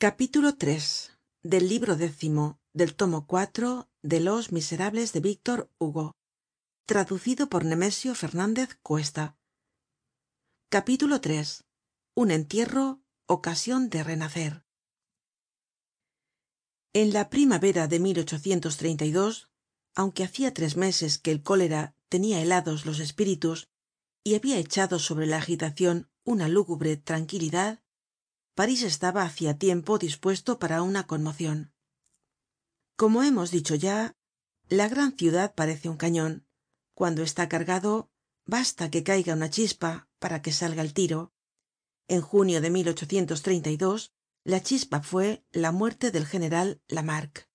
capítulo iii del libro décimo del tomo cuatro de los miserables de víctor hugo. Traducido por nemesio fernandez cuesta. Capítulo iii un entierro ocasion de renacer. En la primavera de aunque hacia tres meses que el cólera tenia helados los espíritus y habia echado sobre la agitacion una lúgubre tranquilidad parís estaba hacia tiempo dispuesto para una conmocion como hemos dicho ya la gran ciudad parece un cañon cuando está cargado basta que caiga una chispa para que salga el tiro. En junio de la chispa fue la muerte del general lamarque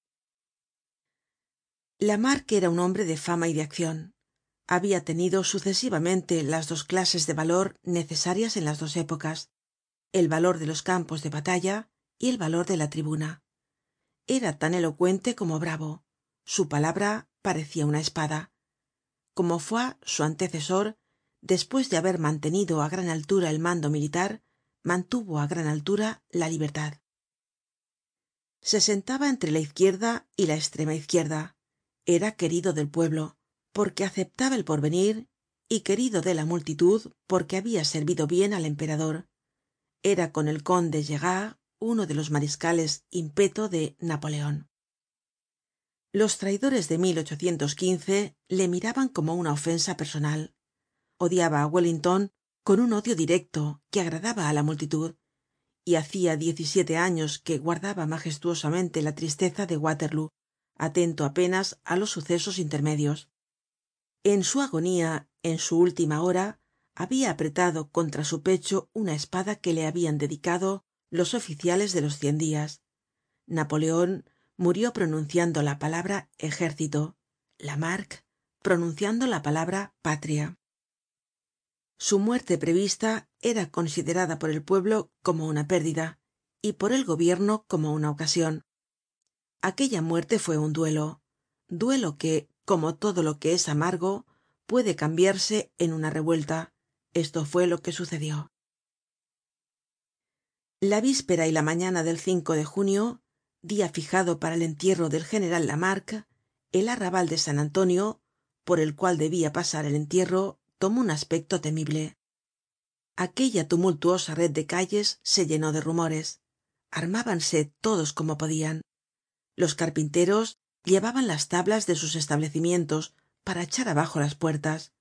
lamarque era un hombre de fama y de accion habia tenido sucesivamente las dos clases de valor necesarias en las dos épocas el valor de los campos de batalla y el valor de la tribuna. Era tan elocuente como bravo. Su palabra parecia una espada. Como foy su antecesor despues de haber mantenido á gran altura el mando militar mantuvo á gran altura la libertad. Se sentaba entre la izquierda y la estrema izquierda. Era querido del pueblo porque aceptaba el porvenir y querido de la multitud porque habia servido bien al emperador era con el conde gerard uno de los mariscales in petto de napoleon los traidores de le miraban como una ofensa personal. Odiaba á wellington con un odio directo que agradaba á la multitud y hacia diez y siete años que guardaba magestuosamente la tristeza de waterloo atento apenas á los sucesos intermedios. En su agonía en su última hora habia apretado contra su pecho una espada que le habian dedicado los oficiales de los cien dias napoleon murió pronunciando la palabra ejército lamarque pronunciando la palabra patria. Su muerte prevista era considerada por el pueblo como una pérdida y por el gobierno como una ocasion aquella muerte fue un duelo duelo que como todo lo que es amargo puede cambiarse en una revuelta esto fue lo que sucedió. La víspera y la mañana del de junio dia fijado para el entierro del general lamarque el arrabal de san antonio por el cual debia pasar el entierro tomó un aspecto temible. Aquella tumultuosa red de calles se llenó de rumores. Armábanse todos como podian los carpinteros llevaban las tablas de sus establecimientos para echar abajo las puertas.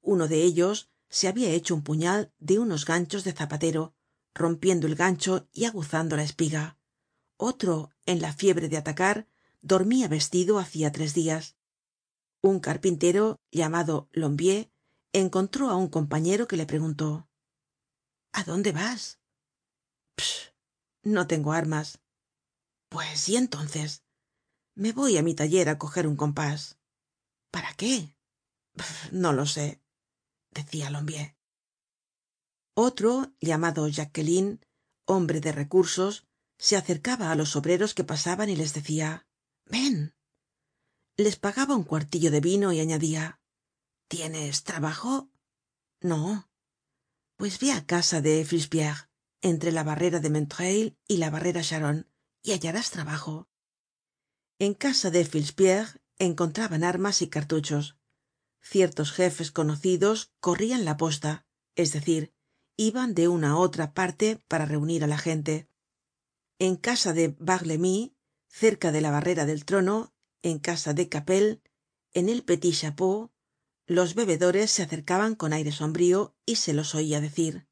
Uno de ellos se habia hecho un puñal de unos ganchos de zapatero rompiendo el gancho y aguzando la espiga. Otro en la fiebre de atacar dormia vestido hacia tres dias un carpintero llamado lombier encontró á un compañero que le preguntó a dónde vas psch no tengo armas. Pues y entonces me voy á mi taller á coger un compás. Para qué no lo sé decia lombier otro llamado jacquelin hombre de recursos se acercaba á los obreros que pasaban y les decia ven les pagaba un cuartillo de vino y añadia tienes trabajo no pues ve á casa de filspierre entre la barrera de montreuil y la barrera charon y hallarás trabajo en casa de filspierre encontraban armas y cartuchos ciertos jefes conocidos corrian la posta es decir iban de una á otra parte para reunir á la gente. En casa de bartlemy cerca de la barrera del trono en casa de capel en el petit chapeau los bebedores se acercaban con aire sombrío y se los oia decir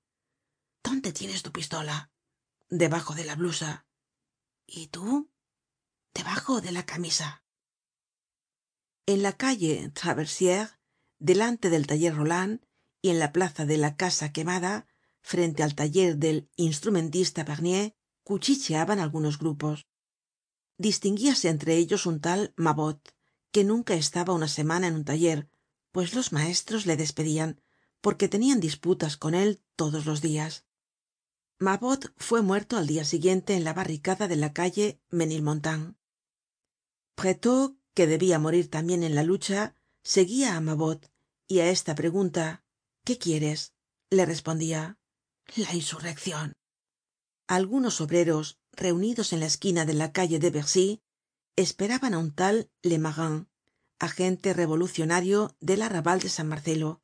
dónde tienes tu pistola debajo de la blusa. Y tú debajo de la camisa. En la calle traversiere delante del taller roland y en la plaza de la casa quemada frente al taller del instrumentista bernier cuchicheaban algunos grupos. Distinguíase entre ellos un tal mabot que nunca estaba una semana en un taller pues los maestros le despedian porque tenian disputas con él todos los dias mabot fue muerto al dia siguiente en la barricada de la calle menilmontant pretot que debia morir tambien en la lucha seguia á mabot y á esta pregunta qué quieres le respondia la insurreccion algunos obreros reunidos en la esquina de la calle de bercy esperaban á un tal lemarin agente revolucionario del arrabal de san marcelo.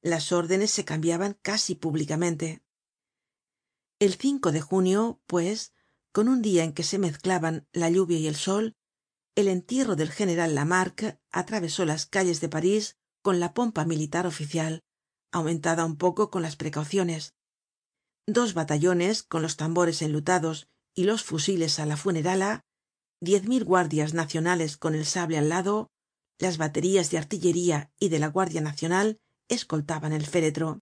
Las órdenes se cambiaban casi públicamente. El de junio pues con un dia en que se mezclaban la lluvia y el sol el entierro del general lamarque atravesó las calles de parís con la pompa militar oficial aumentada un poco con las precauciones. Dos batallones con los tambores enlutados y los fusiles á la funerala diez mil guardias nacionales con el sable al lado las baterías de artillería y de la guardia nacional escoltaban el féretro.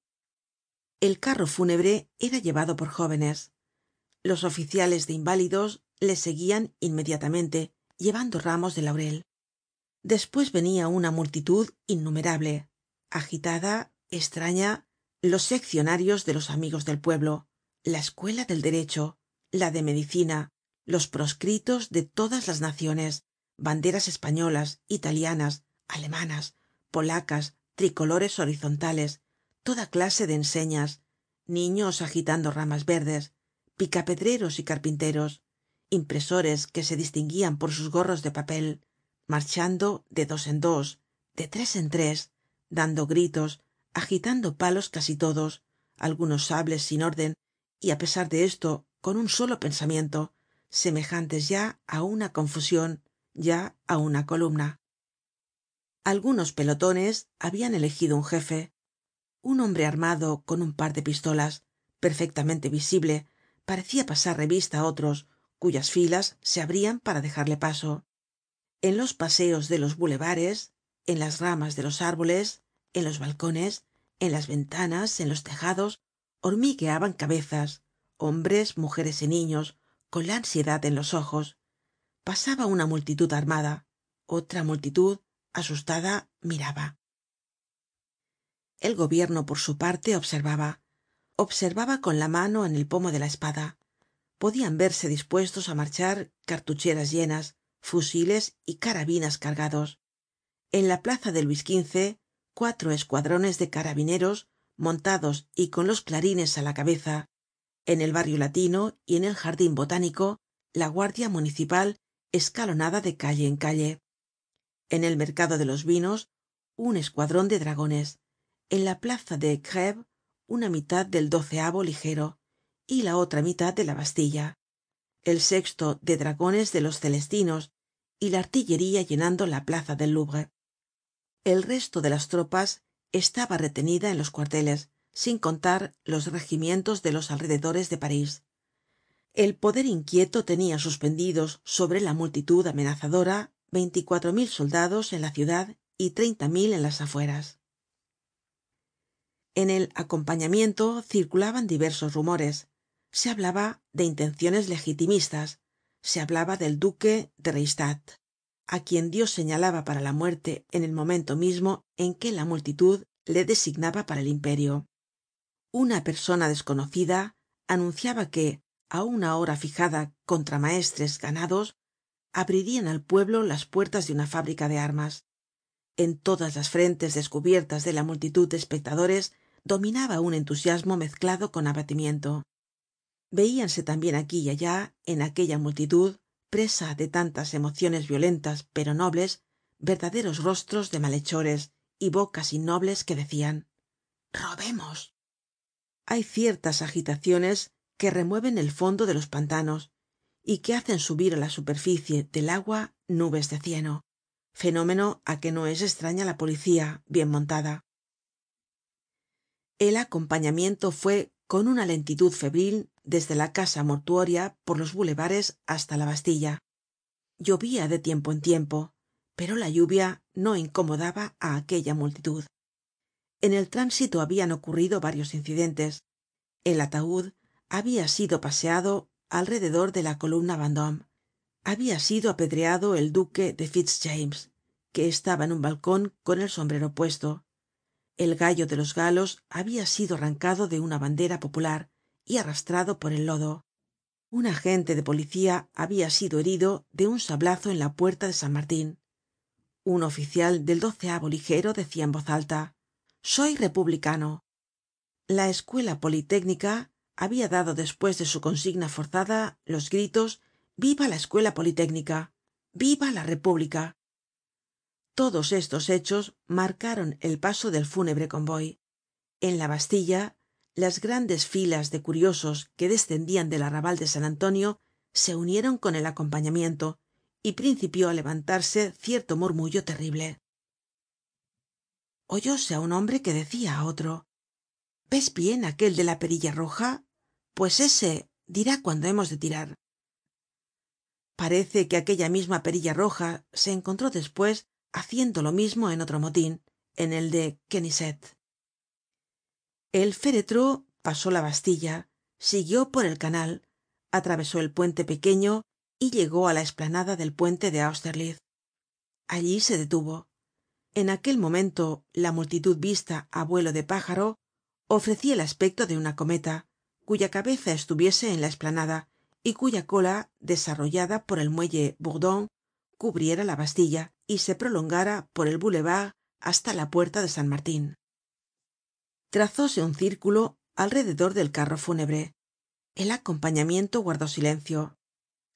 El carro fúnebre era llevado por jóvenes. Los oficiales de inválidos le seguian inmediatamente llevando ramos de laurel despues venia una multitud innumerable agitada estraña los seccionarios de los amigos del pueblo la escuela del derecho la de medicina los proscritos de todas las naciones banderas españolas italianas alemanas polacas tricolores horizontales toda clase de enseñas niños agitando ramas verdes picapedreros y carpinteros impresores que se distinguían por sus gorros de papel marchando de dos en dos de tres en tres dando gritos agitando palos casi todos algunos sables sin orden y á pesar de esto con un solo pensamiento semejantes ya á una confusion ya á una columna. Algunos pelotones habian elegido un jefe un hombre armado con un par de pistolas perfectamente visible parecia pasar revista á otros cuyas filas se abrian para dejarle paso en los paseos de los boulevares en las ramas de los árboles en los balcones en las ventanas en los tejados hormigueaban cabezas hombres mujeres y niños con la ansiedad en los ojos. Pasaba una multitud armada otra multitud asustada miraba. El gobierno por su parte observaba. Observaba con la mano en el pomo de la espada. Podian verse dispuestos á marchar cartucheras llenas fusiles y carabinas cargados. En la plaza de luis xv cuatro escuadrones de carabineros montados y con los clarines á la cabeza. En el barrio latino y en el jardin botánico la guardia municipal escalonada de calle en calle. En el mercado de los vinos un escuadron de dragones. En la plaza de gréve una mitad del ligero y la otra mitad de la bastilla el sexto de dragones de los celestinos y la artillería llenando la plaza del louvre. El resto de las tropas estaba retenida en los cuarteles sin contar los regimientos de los alrededores de parís. El poder inquieto tenia suspendidos sobre la multitud amenazadora veinticuatro mil soldados en la ciudad y treinta mil en las afueras. En el acompañamiento circulaban diversos rumores se hablaba de intenciones legitimistas se hablaba del duque de reichstadt á quien dios señalaba para la muerte en el momento mismo en que la multitud le designaba para el imperio. Una persona desconocida anunciaba que á una hora fijada contramaestres ganados abririan al pueblo las puertas de una fábrica de armas. En todas las frentes descubiertas de la multitud de espectadores dominaba un entusiasmo mezclado con abatimiento veíanse tambien aquí y allá en aquella multitud presa de tantas emociones violentas pero nobles verdaderos rostros de malhechores y bocas innobles que decian robemos hay ciertas agitaciones que remueven el fondo de los pantanos y que hacen subir á la superficie del agua nubes de cieno fenómeno á que no es estraña la policía bien montada. El acompañamiento fue con una lentitud febril desde la casa mortuoria por los boulevares hasta la bastilla. Llovia de tiempo en tiempo pero la lluvia no incomodaba á aquella multitud. En el tránsito habian ocurrido varios incidentes. El ataud habia sido paseado alrededor de la columna vendome habia sido apedreado el duque de fitz-james que estaba en un balcon con el sombrero puesto. El gallo de los galos habia sido arrancado de una bandera popular y arrastrado por el lodo. Un agente de policía habia sido herido de un sablazo en la puerta de san martin un oficial del ligero decia en voz alta soy republicano la escuela politécnica habia dado despues de su consigna forzada los gritos viva la escuela politécnica viva la república todos estos hechos marcaron el paso del fúnebre convoy. En la bastilla las grandes filas de curiosos que descendian del arrabal de san antonio se unieron con el acompañamiento y principió á levantarse cierto murmullo terrible. Oyóse á un hombre que decia á otro ves bien aquel de la perilla roja pues ese dirá cuándo hemos de tirar parece que aquella misma perilla roja se encontró despues haciendo lo mismo en otro motin en el de el féretro pasó la bastilla siguió por el canal atravesó el puente pequeño y llegó á la esplanada del puente de austerlitz. Allí se detuvo. En aquel momento la multitud vista á vuelo de pájaro ofrecia el aspecto de una cometa cuya cabeza estuviese en la esplanada y cuya cola desarrollada por el muelle bourdon cubriera la bastilla y se prolongara por el boulevard hasta la puerta de san martin trazóse un círculo alrededor del carro fúnebre. El acompañamiento guardó silencio.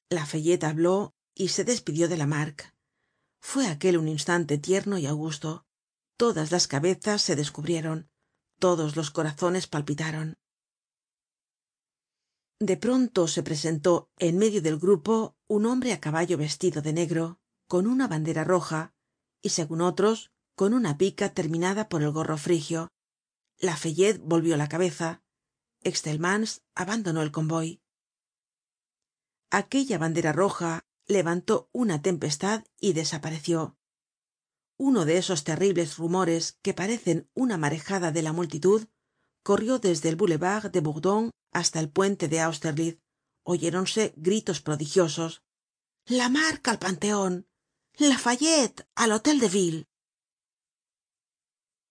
Lafayette habló y se despidió de lamarque fue aquel un instante tierno y augusto. Todas las cabezas se descubrieron. Todos los corazones palpitaron. De pronto se presentó en medio del grupo un hombre á caballo vestido de negro con una bandera roja y segun otros con una pica terminada por el gorro frigio lafayette volvió la cabeza. Excelmans abandonó el convoy. Aquella bandera roja levantó una tempestad y desapareció. Uno de esos terribles rumores que parecen una marejada de la multitud corrió desde el boulevard de bourdon hasta el puente de austerlitz. Oyéronse gritos prodigiosos. Lamarque al panteon lafayette al hotel de ville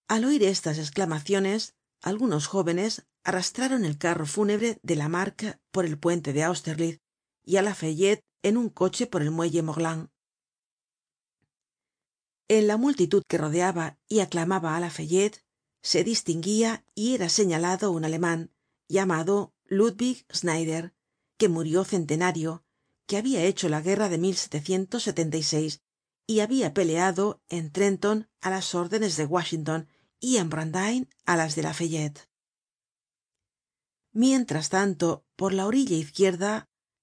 al oir estas exclamaciones algunos jóvenes arrastraron el carro fúnebre de lamarque por el puente de austerlitz y á lafayette en un coche por el muelle morland en la multitud que rodeaba y aclamaba á lafayette se distinguia y era señalado un aleman llamado ludwig snyder que murió centenario que habia hecho la guerra de y habia peleado en trenton á las órdenes de washington y en brandywine á las de lafayette. Mientras tanto por la orilla izquierda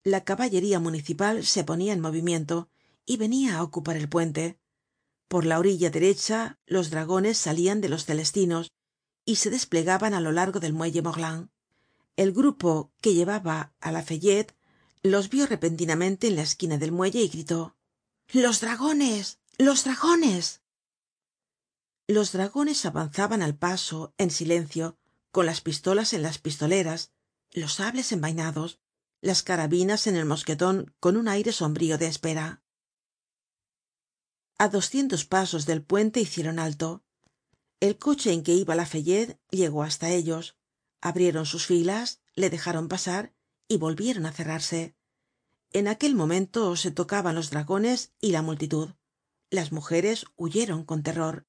la caballería municipal se ponia en movimiento y venia á ocupar el puente. Por la orilla derecha los dragones salian de los celestinos y se desplegaban á lo largo del muelle morland el grupo que llevaba á lafayette los vio repentinamente en la esquina del muelle y gritó los dragones los dragones los dragones avanzaban al paso en silencio con las pistolas en las pistoleras los sables envainados las carabinas en el mosqueton con un aire sombrío de espera. A doscientos pasos del puente hicieron alto. El coche en que iba lafayette llegó hasta ellos abrieron sus filas le dejaron pasar y volvieron á cerrarse. En aquel momento se tocaban los dragones y la multitud. Las mujeres huyeron con terror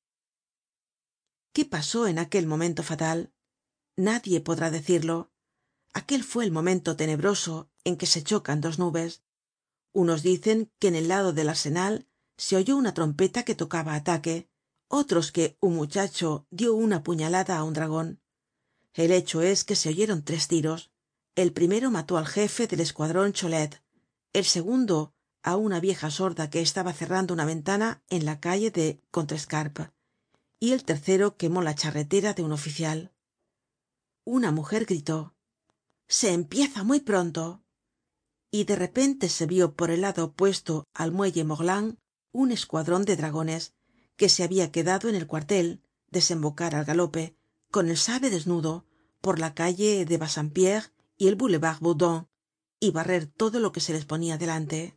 qué pasó en aquel momento fatal nadie podrá decirlo. Aquel fue el momento tenebroso en que se chocan dos nubes. Unos dicen que en el lado del arsenal se oyó una trompeta que tocaba ataque otros que un muchacho dio una puñalada á un dragon el hecho es que se oyeron tres tiros. El primero mató al jefe del escuadron cholet el segundo á una vieja sorda que estaba cerrando una ventana en la calle de y el tercero quemó la charretera de un oficial. Una mujer gritó se empieza muy pronto y de repente se vio por el lado opuesto al muelle morland un escuadron de dragones que se habia quedado en el cuartel desembocar al galope con el sable desnudo por la calle de bassampierre y el boulevard bourdon y barrer todo lo que se les ponia delante.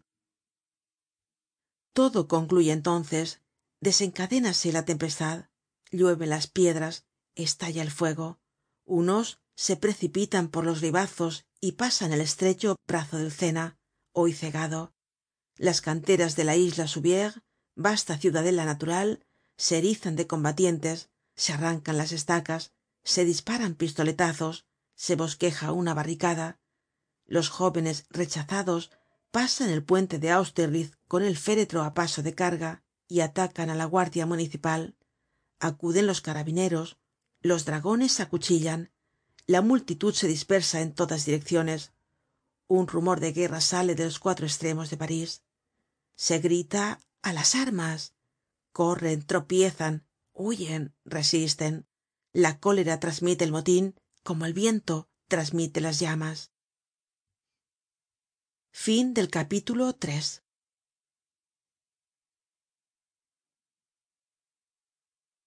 Todo concluye entonces desencadénase la tempestad llueven las piedras estalla el fuego. Unos se precipitan por los ribazos y pasan el estrecho brazo del sena hoy cegado. Las canteras de la isla souviers vasta ciudadela natural se erizan de combatientes se arrancan las estacas se disparan pistoletazos se bosqueja una barricada. Los jóvenes rechazados pasan el puente de austerlitz con el féretro á paso de carga y atacan á la guardia municipal acuden los carabineros los dragones acuchillan la multitud se dispersa en todas direcciones. Un rumor de guerra sale de los cuatro estremos de parís. Se grita a las armas corren tropiezan huyen resisten. La cólera trasmite el motin como el viento trasmite las llamas